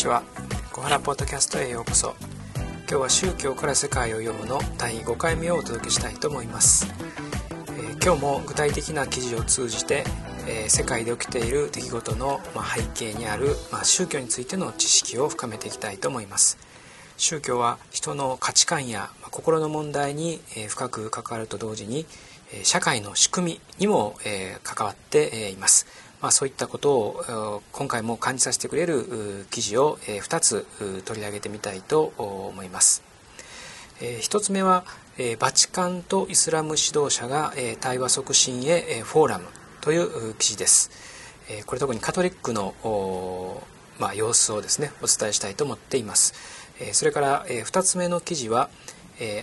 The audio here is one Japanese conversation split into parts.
ちは。小原ポッドキャストへようこそ。今日は宗教から世界を読むの第5回目をお届けしたいと思います、えー、今日も具体的な記事を通じて、えー、世界で起きている出来事の、まあ、背景にある、まあ、宗教についての知識を深めていきたいと思います。宗教は人の価値観や、まあ、心の問題に、えー、深く関わると同時に社会の仕組みにも、え関わっています。まあ、そういったことを今回も感じさせてくれる記事を2つ取り上げてみたいと思います。1つ目はバチカンとイスラム指導者が対話促進へフォーラムという記事です。これ特にカトリックの、まあ、様子をですねお伝えしたいと思っています。それから2つ目の記事は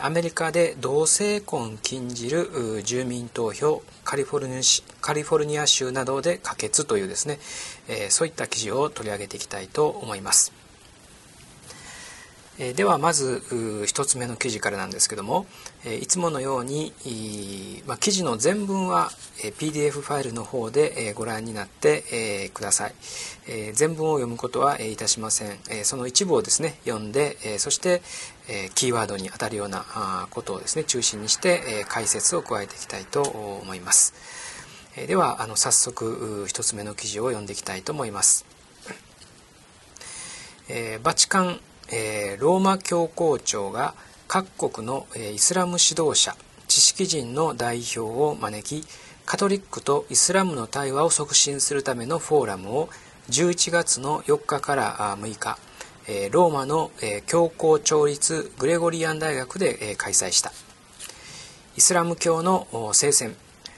アメリカで同性婚禁じる住民投票カリフォルニカリフォルニア州などで可決というですね、えそういった記事を取り上げていきたいと思います。えではまず1つ目の記事からなんですけども、えいつものように、まあ、記事の全文は、え PDF ファイルの方で、えご覧になって、えください、え全文を読むことは、えいたしません、えその一部をですね読んで、えそして、えキーワードにあたるようなあことをですね中心にして、え解説を加えていきたいと思います、えではあの早速1つ目の記事を読んでいきたいと思います、えバチカンえー、ローマ教皇庁が各国の、えー、イスラム指導者知識人の代表を招きカトリックとイスラムの対話を促進するためのフォーラムを11月の4日から6日、えー、ローマの、えー、教皇庁立グレゴリアン大学で、えー、開催した。イスラム教の聖戦。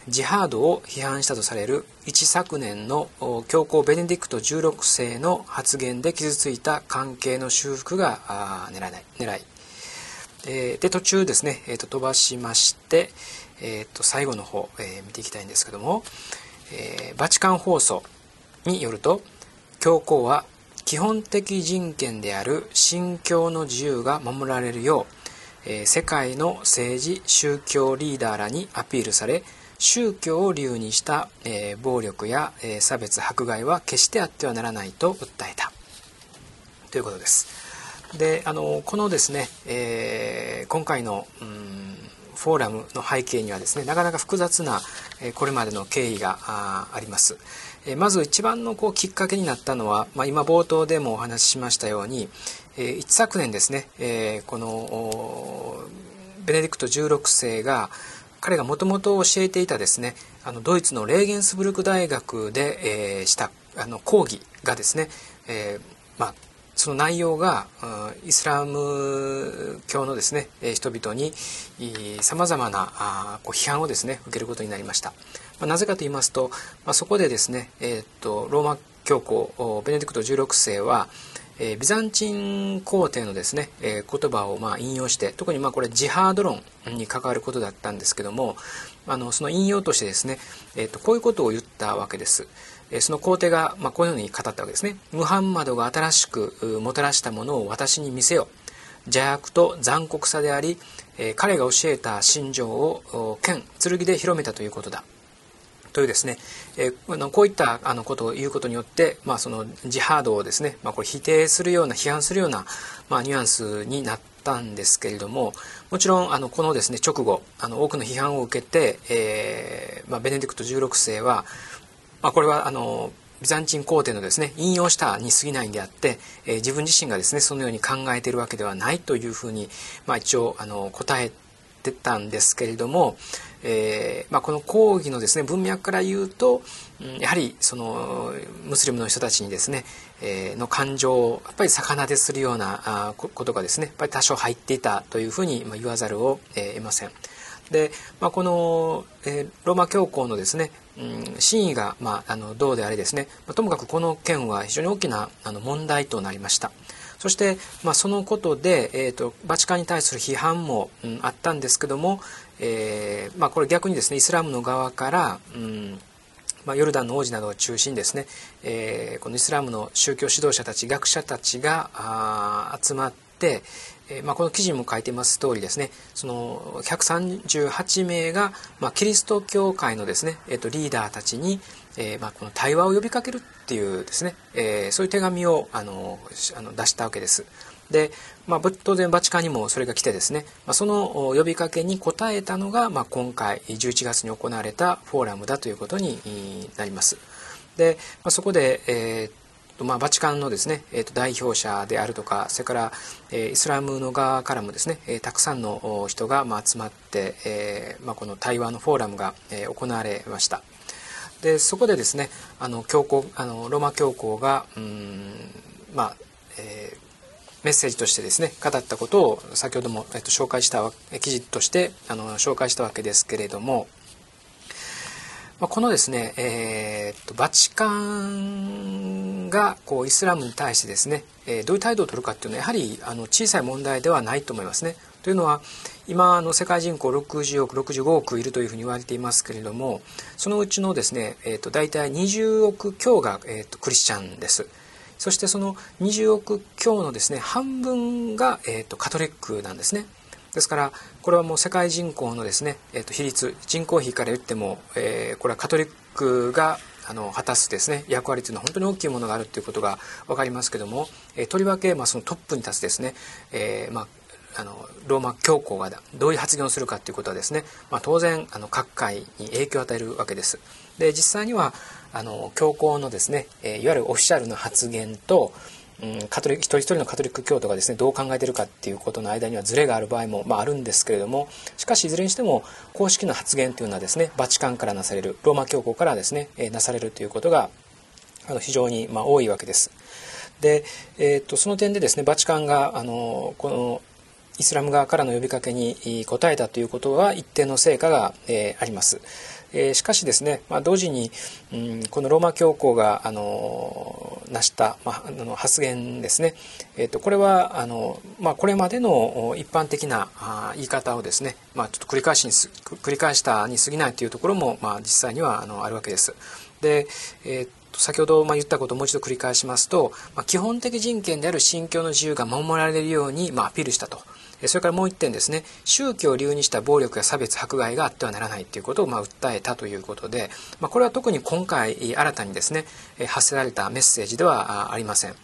ジハードを批判したとされる一昨年の教皇ベネディクト16世の発言で傷ついた関係の修復が狙い狙い。で途中ですね、えー、と飛ばしまして、えー、と最後の方、えー、見ていきたいんですけども、えー、バチカン放送によると教皇は基本的人権である信教の自由が守られるよう、えー、世界の政治宗教リーダーらにアピールされ宗教を理由にした、えー、暴力や、えー、差別迫害は決してあってはならないと訴えたということです。であのこのですね、えー、今回の、うん、フォーラムの背景にはですねなかなか複雑な、えこれまでの経緯があります。えまず一番のこうきっかけになったのは、まあ、今冒頭でもお話ししましたように、え一昨年ですね、えこのベネディクト16世が彼がもともと教えていたですねあのドイツのレーゲンスブルク大学で、えー、したあの講義がですね、えー、まあその内容がイスラム教のですね人々にさまざまなあこう批判をですね受けることになりました。まあなぜかと言いますと、まあ、そこでですね、えー、っとローマ教皇ベネディクト16世はえ、ビザンチン皇帝のですね、え、言葉をま引用して特にまあこれジハード論に関わることだったんですけどもあのその引用としてですね、えー、とこういうことを言ったわけです。えその皇帝がまこのように語ったわけですね。ムハンマドが新しくもたらしたものを私に見せよ。邪悪と残酷さであり、え彼が教えた心情を剣剣で広めたということだ。というですね、えー、こういったあのことを言うことによって、まあ、そのジハードをですね、まあ、これ否定するような批判するような、まあ、ニュアンスになったんですけれどももちろんあのこのですね直後あの多くの批判を受けて、えーまあ、ベネディクト16世は、まあ、これはあのビザンチン皇帝のですね引用したに過ぎないんであって、えー、自分自身がですねそのように考えているわけではないというふうに、まあ、一応あの答えてたんですけれども、えーまあ、この講義のですね文脈から言うと、やはりそのムスリムの人たちにですね、えー、の感情をやっぱり逆なでするようなあことがですねやっぱり多少入っていたというふうに言わざるを得ません。で、まあ、この、えー、ローマ教皇のですね、うん、真意が、まあ、あのどうであれですね、まあ、ともかくこの件は非常に大きなあの問題となりました。そして、まあ、そのことで、えーと、バチカンに対する批判も、うん、あったんですけども、えーまあ、これ逆にですねイスラムの側から、うんまあ、ヨルダンの王子などを中心にですね、えー、このイスラムの宗教指導者たち学者たちがあ集まって、えーまあ、この記事にも書いてます通りですねその138名が、まあ、キリスト教会のですね、えー、とリーダーたちに、えー、まあ、この対話を呼びかけるっていうですね、えー、そういう手紙をあのあの出したわけです。で、まあ、当然バチカンにもそれが来てですね、まあ、その呼びかけに応えたのが、まあ、今回11月に行われたフォーラムだということになります。で、まあ、そこで、えーまあ、バチカンのですね、えー、と代表者であるとかそれから、えー、イスラムの側からもですね、えー、たくさんの人が、まあ、集まって、えーまあ、この対話のフォーラムが、えー、行われましたでそこでですねあの教皇あのローマ教皇がうんまあ、えーメッセージとしてですね語ったことを先ほども、えっと、紹介した記事としてあの紹介したわけですけれども、まあ、このですね、えー、っとバチカンがこうイスラムに対してですね、えー、どういう態度を取るかっていうのはやはりあの小さい問題ではないと思いますね。というのは今あの世界人口60億65億いるというふうに言われていますけれどもそのうちのですね、えー、と大体20億強が、えー、とクリスチャンです。そしてその20億強のですね半分が、えー、とカトリックなんですね。ですからこれはもう世界人口のですね、えー、と比率人口比から言っても、えー、これはカトリックがあの果たすですね役割というのは本当に大きいものがあるということが分かりますけども、えー、とりわけ、まあ、そのトップに立つですね、えーまあ、あのローマ教皇がどういう発言をするかということはですね、まあ、当然あの各界に影響を与えるわけです。で実際にはあの教皇のですね、えー、いわゆるオフィシャルの発言と、うん、カトリック一人一人のカトリック教徒がですねどう考えてるかっていうことの間にはズレがある場合も、まあ、あるんですけれどもしかしいずれにしても公式の発言というのはですねバチカンからなされるローマ教皇からですね、えー、なされるということがあの非常に、まあ、多いわけです。で、えーと、とその点でですねバチカンがあのこのイスラム側からの呼びかけに応えたということは一定の成果が、えー、あります。えー、しかしですね、まあ、同時に、うん、このローマ教皇があの成した、まあ、あの発言ですね、えーと、これはあの、まあ、これまでの一般的なあ言い方をですね、まあ、ちょっと繰り返しに繰り返したに過ぎないというところも、まあ、実際にはあのあるわけです。で、えー先ほどま言ったことをもう一度繰り返しますと、まあ、基本的人権である信教の自由が守られるように、まあ、アピールしたと。それからもう一点ですね。宗教を理由にした暴力や差別迫害があってはならないということをま訴えたということで、まあ、これは特に今回新たにですね発せられたメッセージではありません。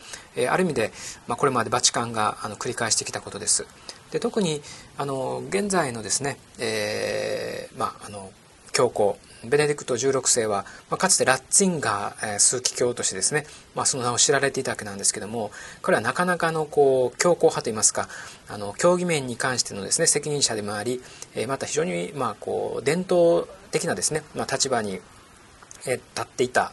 ある意味で、ま、これまでバチカンがあの繰り返してきたことです。で特にあの現在のですね、えー、まああの教皇ベネディクト16世は、まあ、かつてラッツィンガー、えー、枢機卿としてですね、まあ、その名を知られていたわけなんですけども彼はなかなかのこう強硬派といいますかあの競技面に関してのですね責任者でもあり、えー、また非常にまあこう伝統的なですね、まあ、立場に立っていた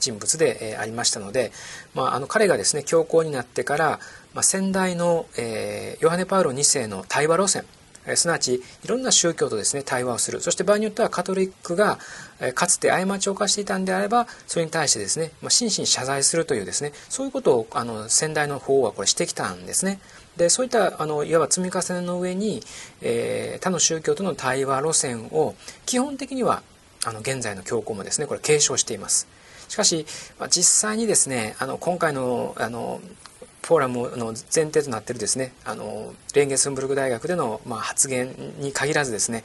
人物でありましたので、まあ、あの彼がですね強硬になってから、まあ、先代の、えー、ヨハネ・パウロ2世の対話路線えすなわちいろんな宗教とですね対話をするそして場合によってはカトリックがえかつて過ちを犯していたんであればそれに対してですね、まあ、真摯に謝罪するというですねそういうことをあの先代の方はこれしてきたんですね。でそういったあのいわば積み重ねの上に、えー、他の宗教との対話路線を基本的にはあの現在の教皇もですねこれ継承しています。しかし、まあ、実際にですねあの今回のあのフォーラムの前提となっているですねあのレンゲスンブルク大学での、まあ、発言に限らずですね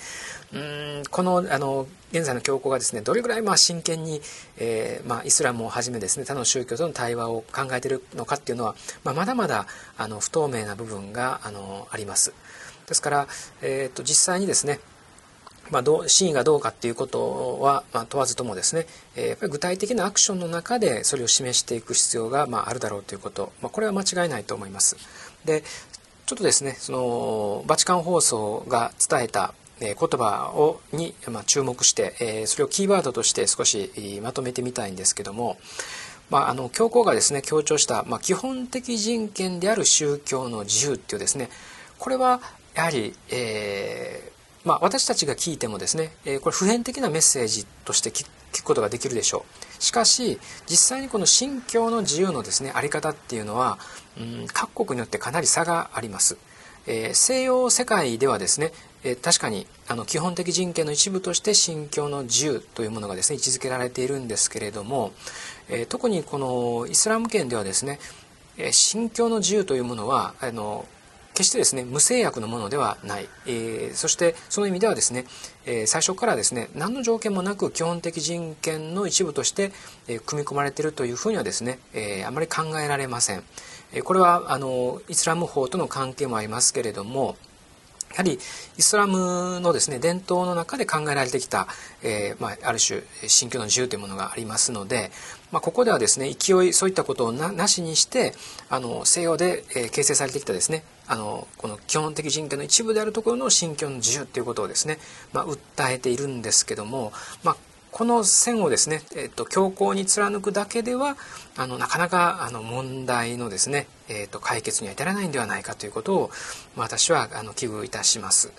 うんこのあの現在の教皇がですねどれぐらいまあ真剣に、えーまあ、イスラムをはじめですね他の宗教との対話を考えているのかっていうのは、まあ、まだまだあの不透明な部分があのあります。ですから、えーと実際にですねまあ、どう真意がどうかっていうことは、まあ、問わずともですね、えー、具体的なアクションの中でそれを示していく必要が、まあ、あるだろうということ、まあ、これは間違いないと思います。でちょっとですねそのバチカン放送が伝えた言葉をに、まあ、注目して、えー、それをキーワードとして少しまとめてみたいんですけども、まあ、あの教皇がですね強調した、まあ、基本的人権である宗教の自由っていうですねこれはやはり、えー、まあ、私たちが聞いてもですね、え、これ普遍的なメッセージとして聞くことができるでしょう。しかし実際にこの信教の自由のですねあり方っていうのは、うん、各国によってかなり差があります、えー、西洋世界ではですね、えー、確かにあの基本的人権の一部として信教の自由というものがですね位置づけられているんですけれども、え特にこのイスラム圏ではですね信教の自由というものはあの決してですね無制約のものではない、えー、そしてその意味ではですね、えー、最初からですね何の条件もなく基本的人権の一部として、えー、組み込まれているというふうにはですね、えあまり考えられません、えこれはあのイスラム法との関係もありますけれどもやはりイスラムのですね伝統の中で考えられてきた、えーまあ、ある種信教の自由というものがありますので、まあ、ここではですね勢いそういったことをなしにしてあの西洋で、えー、形成されてきたですねあのこの基本的人権の一部であるところの信教の自由ということをですね、まあ、訴えているんですけども、まあ、この線をですね、えっと、強硬に貫くだけではあのなかなかあの問題のですね、えっと、解決には至らないんではないかということを、まあ、私はあの危惧いたします。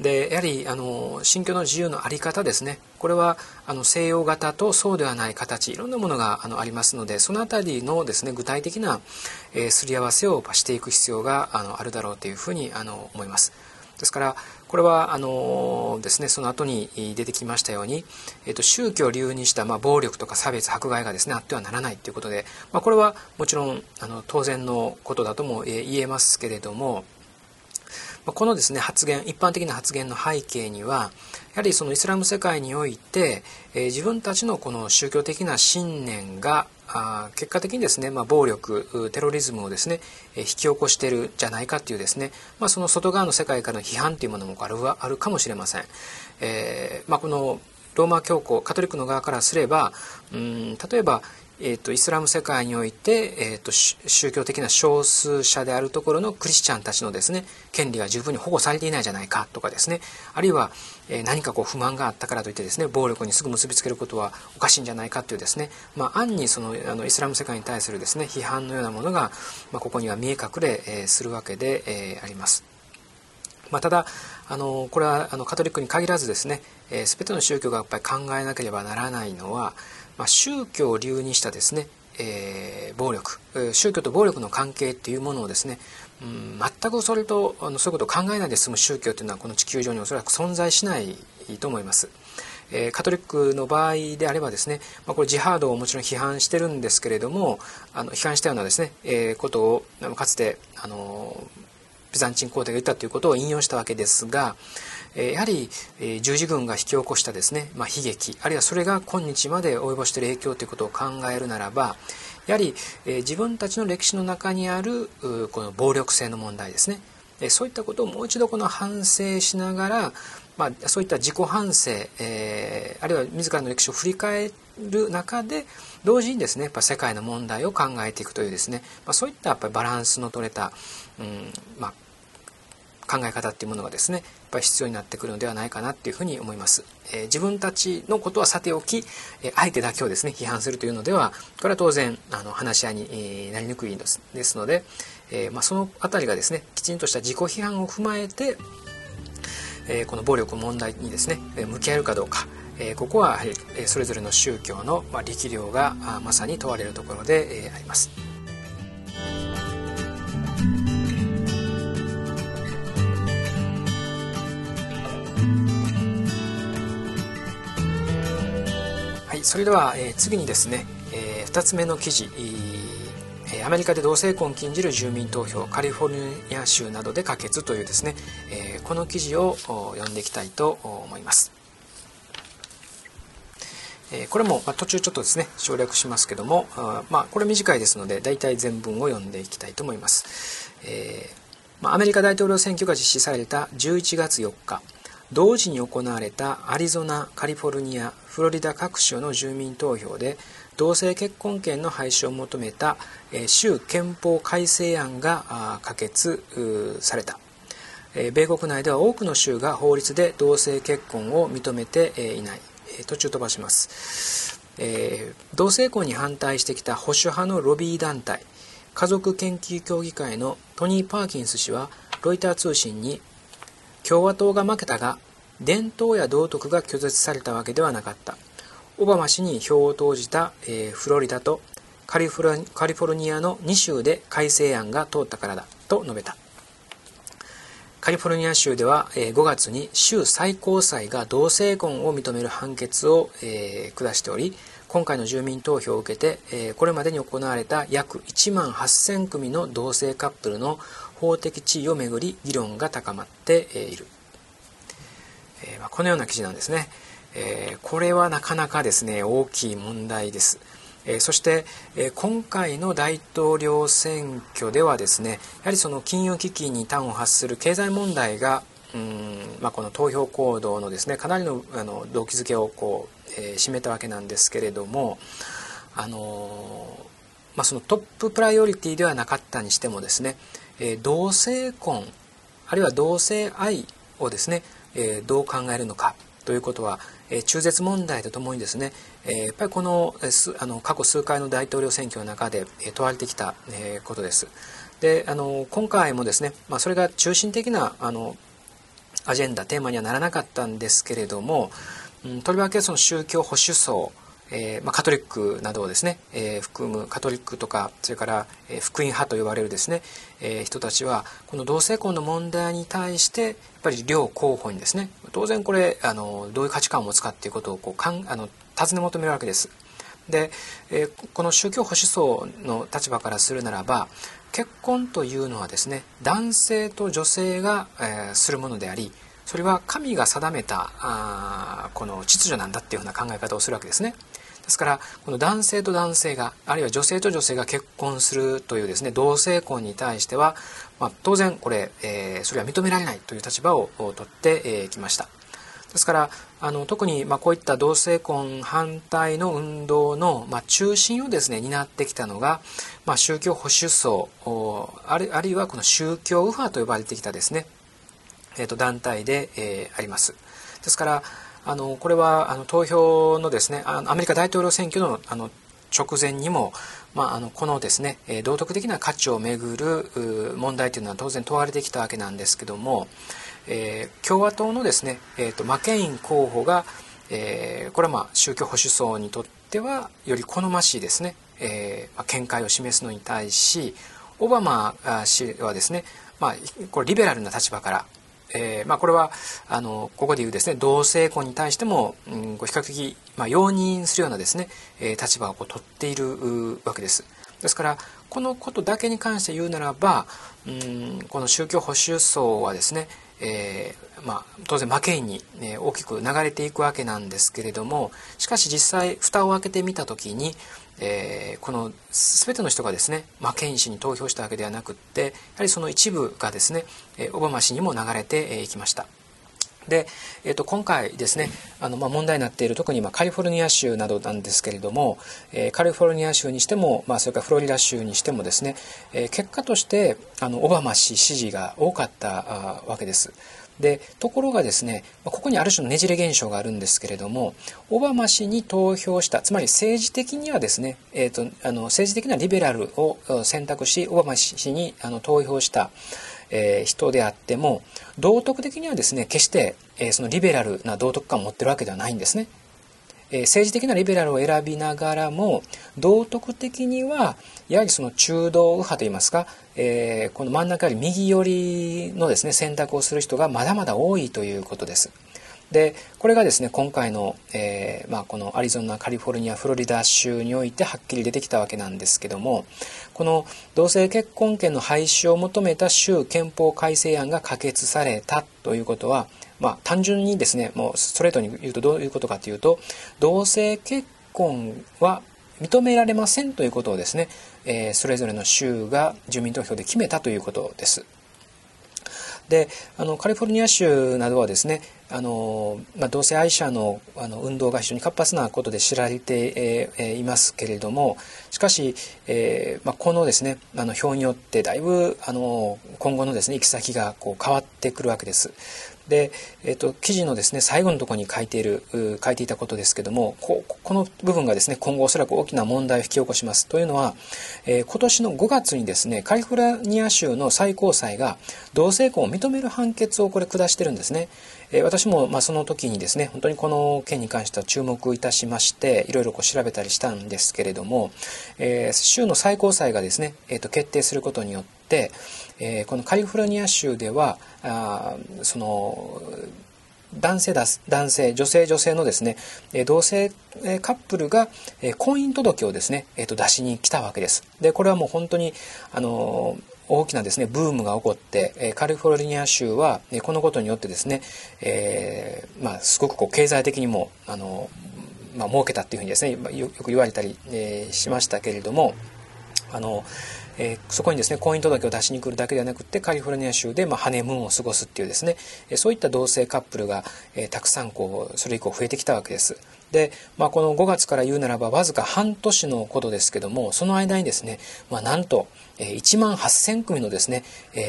でやはりあの信教の自由の在り方ですねこれはあの西洋型とそうではない形いろんなものがあのありますのでその辺りのですね具体的な、えー、すり合わせをしていく必要があのあるだろうというふうにあの思います。ですからこれはあのですねその後に出てきましたように、えー、と宗教を理由にした、まあ、暴力とか差別迫害がですねあってはならないということで、まあ、これはもちろんあの当然のことだとも言えますけれどもこのですね発言一般的な発言の背景にはやはりそのイスラム世界において、えー、自分たちのこの宗教的な信念があ結果的にですね、まあ、暴力テロリズムをですねえ引き起こしているじゃないかっていうですね、まあ、その外側の世界からの批判というものもあるはあるかもしれません。えーまあ、このローマ教皇カトリックの側からすればうん例えばえーと、イスラム世界において、えーと、宗教的な少数者であるところのクリスチャンたちのですね権利が十分に保護されていないじゃないかとかですねあるいは、えー、何かこう不満があったからといってですね暴力にすぐ結びつけることはおかしいんじゃないかというですね、まあ、暗にそのあのイスラム世界に対するですね批判のようなものが、まあ、ここには見え隠れ、えー、するわけで、えー、あります。まあ、ただあのこれはあのカトリックに限らずですね、えー、全ての宗教がやっぱり考えなければならないのはまあ、宗教を理由にしたですね、えー、暴力宗教と暴力の関係っていうものをですね、うん、全くそれとあのそういうことを考えないで済む宗教というのはこの地球上におそらく存在しないと思います。え、カトリックの場合であればですね、まあ、これジハードをもちろん批判してるんですけれどもあの批判したようなですね、えー、ことをかつてあのビザンチン皇帝が言ったということを引用したわけですが、やはり十字軍が引き起こしたですね、まあ、悲劇あるいはそれが今日まで及ぼしている影響ということを考えるならばやはり自分たちの歴史の中にあるこの暴力性の問題ですね。そういったことをもう一度この反省しながら、まあ、そういった自己反省、えー、あるいは自らの歴史を振り返る中で同時にですねやっぱ世界の問題を考えていくというですね、まあ、そういったやっぱりバランスの取れた、うんまあ、考え方っていうものがですねやっぱり必要になってくるのではないかなっていうふうに思います、えー、自分たちのことはさておき、えー、相手だけをですね批判するというのではこれは当然あの話し合いに、なりにくいですですので、えまあ、その辺りがですねきちんとした自己批判を踏まえて、えこの暴力問題にですね向き合えるかどうかえここはやはりそれぞれの宗教の力量がまさに問われるところであります。はいそれでは、えー、次にですね、えー、2つ目の記事、アメリカで同性婚を禁じる住民投票カリフォルニア州などで可決というですね、えー、この記事を読んでいきたいと思います。えこれも、ま途中ちょっとですね省略しますけどもあまあこれ短いですので大体全文を読んでいきたいと思います、えーまあ、アメリカ大統領選挙が実施された11月4日同時に行われたアリゾナカリフォルニアフロリダ各州の住民投票で同性結婚権の廃止を求めた州憲法改正案が可決された。米国内では多くの州が法律で同性結婚を認めていない。途中飛ばします、えー、同性婚に反対してきた保守派のロビー団体家族研究協議会のトニー・パーキンス氏はロイター通信に共和党が負けたが伝統や道徳が拒絶されたわけではなかった。オバマ氏に票を投じた、えー、フロリダとカリフォルニアの2州で改正案が通ったからだと述べた。カリフォルニア州では5月に州最高裁が同性婚を認める判決を下しており今回の住民投票を受けて、えこれまでに行われた約1万8000組の同性カップルの法的地位をめぐり議論が高まっている、えーまあこのような記事なんですね、えこれはなかなかですね大きい問題です。えそして、え今回の大統領選挙ではですねやはりその金融危機に端を発する経済問題がうんまあ、この投票行動のですねかなりのあの動機づけをこう、えー、占めたわけなんですけれどもあのまあ、そのトッププライオリティではなかったにしてもですね、えー、同性婚あるいは同性愛をですね、えー、どう考えるのか。ということは、え中絶問題とともにですね、えやっぱりこのあの過去数回の大統領選挙の中で、え問われてきた、えことです。であの今回もですね、まあ、それが中心的なあのアジェンダテーマにはならなかったんですけれども、うん、とりわけその宗教保守層えー、まあ、カトリックなどをですね、えー、含むカトリックとかそれから、えー、福音派と呼ばれるですね、え人たちはこの同性婚の問題に対してやっぱり両候補にですね当然これあのどういう価値観を持つかっていうことをこうかんあの尋ね求めるわけです。で、えこの宗教保守層の立場からするならば結婚というのはですね男性と女性が、えするものでありそれは神が定めたあこの秩序なんだっていうふうな考え方をするわけですね。ですからこの男性と男性があるいは女性と女性が結婚するというですね同性婚に対しては、まあ、当然これ、えー、それは認められないという立場を取ってき、えー、ました。ですからあの特にまあこういった同性婚反対の運動のまあ中心をですね担ってきたのが、まあ、宗教保守層あるあるいはこの宗教右派と呼ばれてきたですね、えー、と団体で、えー、あります。ですからあのこれはあの投票のですねアメリカ大統領選挙のあの直前にも、まあ、あのこのですね道徳的な価値をめぐる問題というのは当然問われてきたわけなんですけども、えー、共和党のですね、えーと、マケイン候補が、えー、これはまあ宗教保守層にとってはより好ましいですね、えーまあ、見解を示すのに対しオバマ氏はですね、まあ、これリベラルな立場からえーまあ、これはあのここでいうですね同性婚に対しても、うん、比較的、まあ、容認するようなですね、えー、立場をこう取っているわけです。ですからこのことだけに関して言うならば、うん、この宗教保守層はですね、えーまあ、当然マケインに、ね、大きく流れていくわけなんですけれどもしかし実際蓋を開けてみた時に、えー、この全ての人がですねマケイン氏に投票したわけではなくってやはりその一部がですねオバマ氏にも流れていきました。で、えー、と今回ですねあの、まあ、問題になっている特にまカリフォルニア州などなんですけれども、えー、カリフォルニア州にしても、まあ、それからフロリダ州にしてもですね、えー、結果としてあのオバマ氏支持が多かったわけです。でところがですねここにある種のねじれ現象があるんですけれどもオバマ氏に投票したつまり政治的にはですね、えーと、あの政治的なリベラルを選択しオバマ氏にあの投票した、えー、人であっても道徳的にはですね決して、えー、そのリベラルな道徳観を持ってるわけではないんですね。え政治的なリベラルを選びながらも道徳的にはやはりその中道右派といいますか、えー、この真ん中より右寄りのですね選択をする人がまだまだ多いということです。でこれがですね今回の、えー、まあ、このアリゾナカリフォルニアフロリダ州においてはっきり出てきたわけなんですけどもこの同性結婚権の廃止を求めた州憲法改正案が可決されたということはまあ、単純にですねもうストレートに言うとどういうことかというと同性結婚は認められませんということをですね、えー、それぞれの州が住民投票で決めたということです。であのカリフォルニア州などはですねあの、まあ、同性愛者のあの運動が非常に活発なことで知られて、えー、いますけれどもしかし、えーまあ、このですねあの表によってだいぶあの今後のですね行き先がこう変わってくるわけです。で、えーと、記事のですね最後のところに書いている書いていたことですけどもここの部分がですね今後おそらく大きな問題を引き起こしますというのは、えー、今年の5月にですねカリフォルニア州の最高裁が同性婚を認める判決をこれ下してるんですね。え私もまその時にですね本当にこの件に関しては注目いたしましていろいろこう調べたりしたんですけれども、えー、州の最高裁がですね、えー、と決定することによって、えー、このカリフォルニア州ではあその男性男性女性女性のですね同性カップルが婚姻届をですね、えー、と出しに来たわけです。でこれはもう本当にあの大きなですねブームが起こってカリフォルニア州はこのことによってですね、えー、まあ、すごくこう経済的にもあの、まあ、儲けたっていうふうにですねよく言われたり、えー、しましたけれどもあのえー、そこにですね婚姻届を出しに来るだけではなくてカリフォルニア州で、まあ、ハネムーンを過ごすっていうですね、えそういった同性カップルが、えー、たくさんこうそれ以降増えてきたわけです。で、まあ、この5月から言うならばわずか半年のことですけどもその間にですね、まあ、なんと1万8000組のですね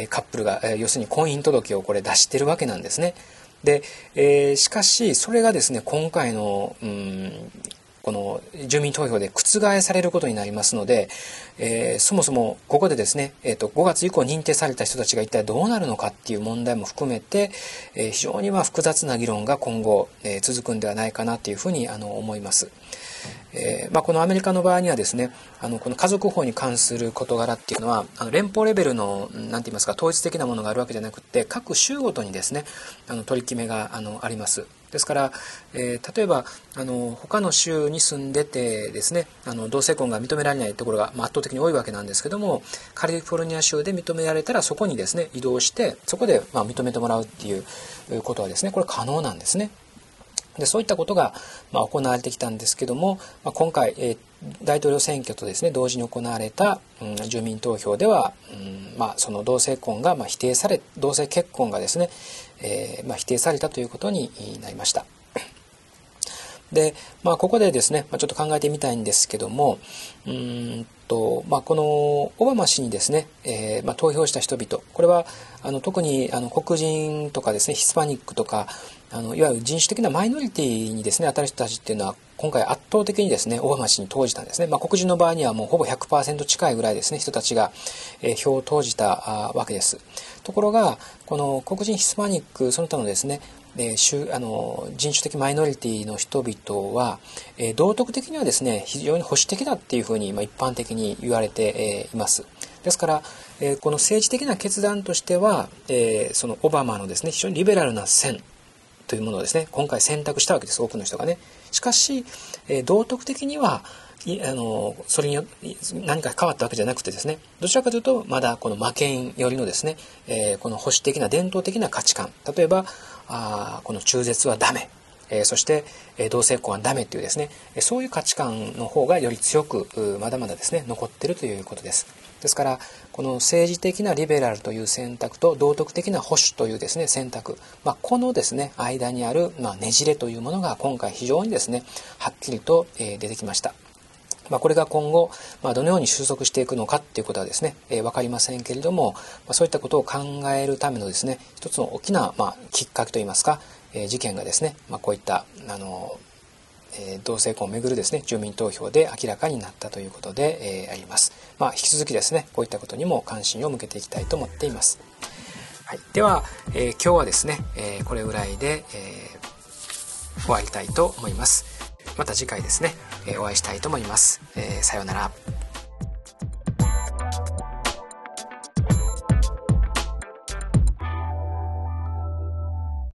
カップルが要するに婚姻届をこれ出してるわけなんですね。で、えー、しかしそれがですね今回のうんこの住民投票で覆されることになりますので、えー、そもそもここでですね、えーと、5月以降認定された人たちが一体どうなるのかっていう問題も含めて、えー、非常にま複雑な議論が今後、えー、続くんではないかなというふうにあの思います。えーまあ、このアメリカの場合にはですねあのこの家族法に関する事柄っていうのはあの連邦レベルの何て言いますか統一的なものがあるわけじゃなくて各州ごとにですねあの取り決めがあのあります。ですから、えー、例えばあの他の州に住んでてですねあの同性婚が認められないところが、まあ、圧倒的に多いわけなんですけどもカリフォルニア州で認められたらそこにですね移動してそこで、まあ、認めてもらうっていうことはですねこれ可能なんですね。でそういったことが、まあ、行われてきたんですけども、まあ、今回、えー、大統領選挙とですね同時に行われた、うん、住民投票では、うんまあ、その同性婚が、まあ、否定され同性結婚がですね、えーまあ、否定されたということになりました。で、まあ、ここでですね、まあ、ちょっと考えてみたいんですけども、うんと、まあ、このオバマ氏にですね、えーまあ、投票した人々、これはあの特にあの黒人とかですね、ヒスパニックとか、あのいわゆる人種的なマイノリティにですね当たる人たちっていうのは今回圧倒的にですねオバマ氏に投じたんですね、まあ、黒人の場合にはもうほぼ100%近いぐらいですね人たちが、えー、票を投じたわけです。ところがこの黒人ヒスパニックその他のですねえー、あの人種的マイノリティの人々は、えー、道徳的にはですね非常に保守的だっていうふうに、まあ、一般的に言われて、えー、います。ですから、えこの政治的な決断としては、えそのオバマのですね非常にリベラルな線というものをですね今回選択したわけです多くの人がね。しかし、え道徳的にはあのそれによ何か変わったわけじゃなくてですねどちらかというとまだこの魔剣よりのですね、えー、この保守的な伝統的な価値観。例えばあこの中絶はダメえそして、え同性婚はダメっていうですねそういう価値観の方がより強くまだまだですね残ってるということです。ですからこの政治的なリベラルという選択と道徳的な保守というですね選択、まあ、このですね間にある、まあ、ねじれというものが今回非常にですねはっきりと、え出てきました。まあ、これが今後、まあ、どのように収束していくのかっていうことはですね、えー、分かりませんけれども、まあ、そういったことを考えるためのですね一つの大きな、まあ、きっかけといいますか、えー、事件がですね、まあ、こういったあのえ同性婚をめぐるですね住民投票で明らかになったということで、えー、あります。まあ、引き続きですねこういったことにも関心を向けていきたいと思っています。はい、では、えー、今日はですね、えー、これぐらいで、え終わりたいと思います。また次回ですね、えお会いしたいと思います。えさようなら。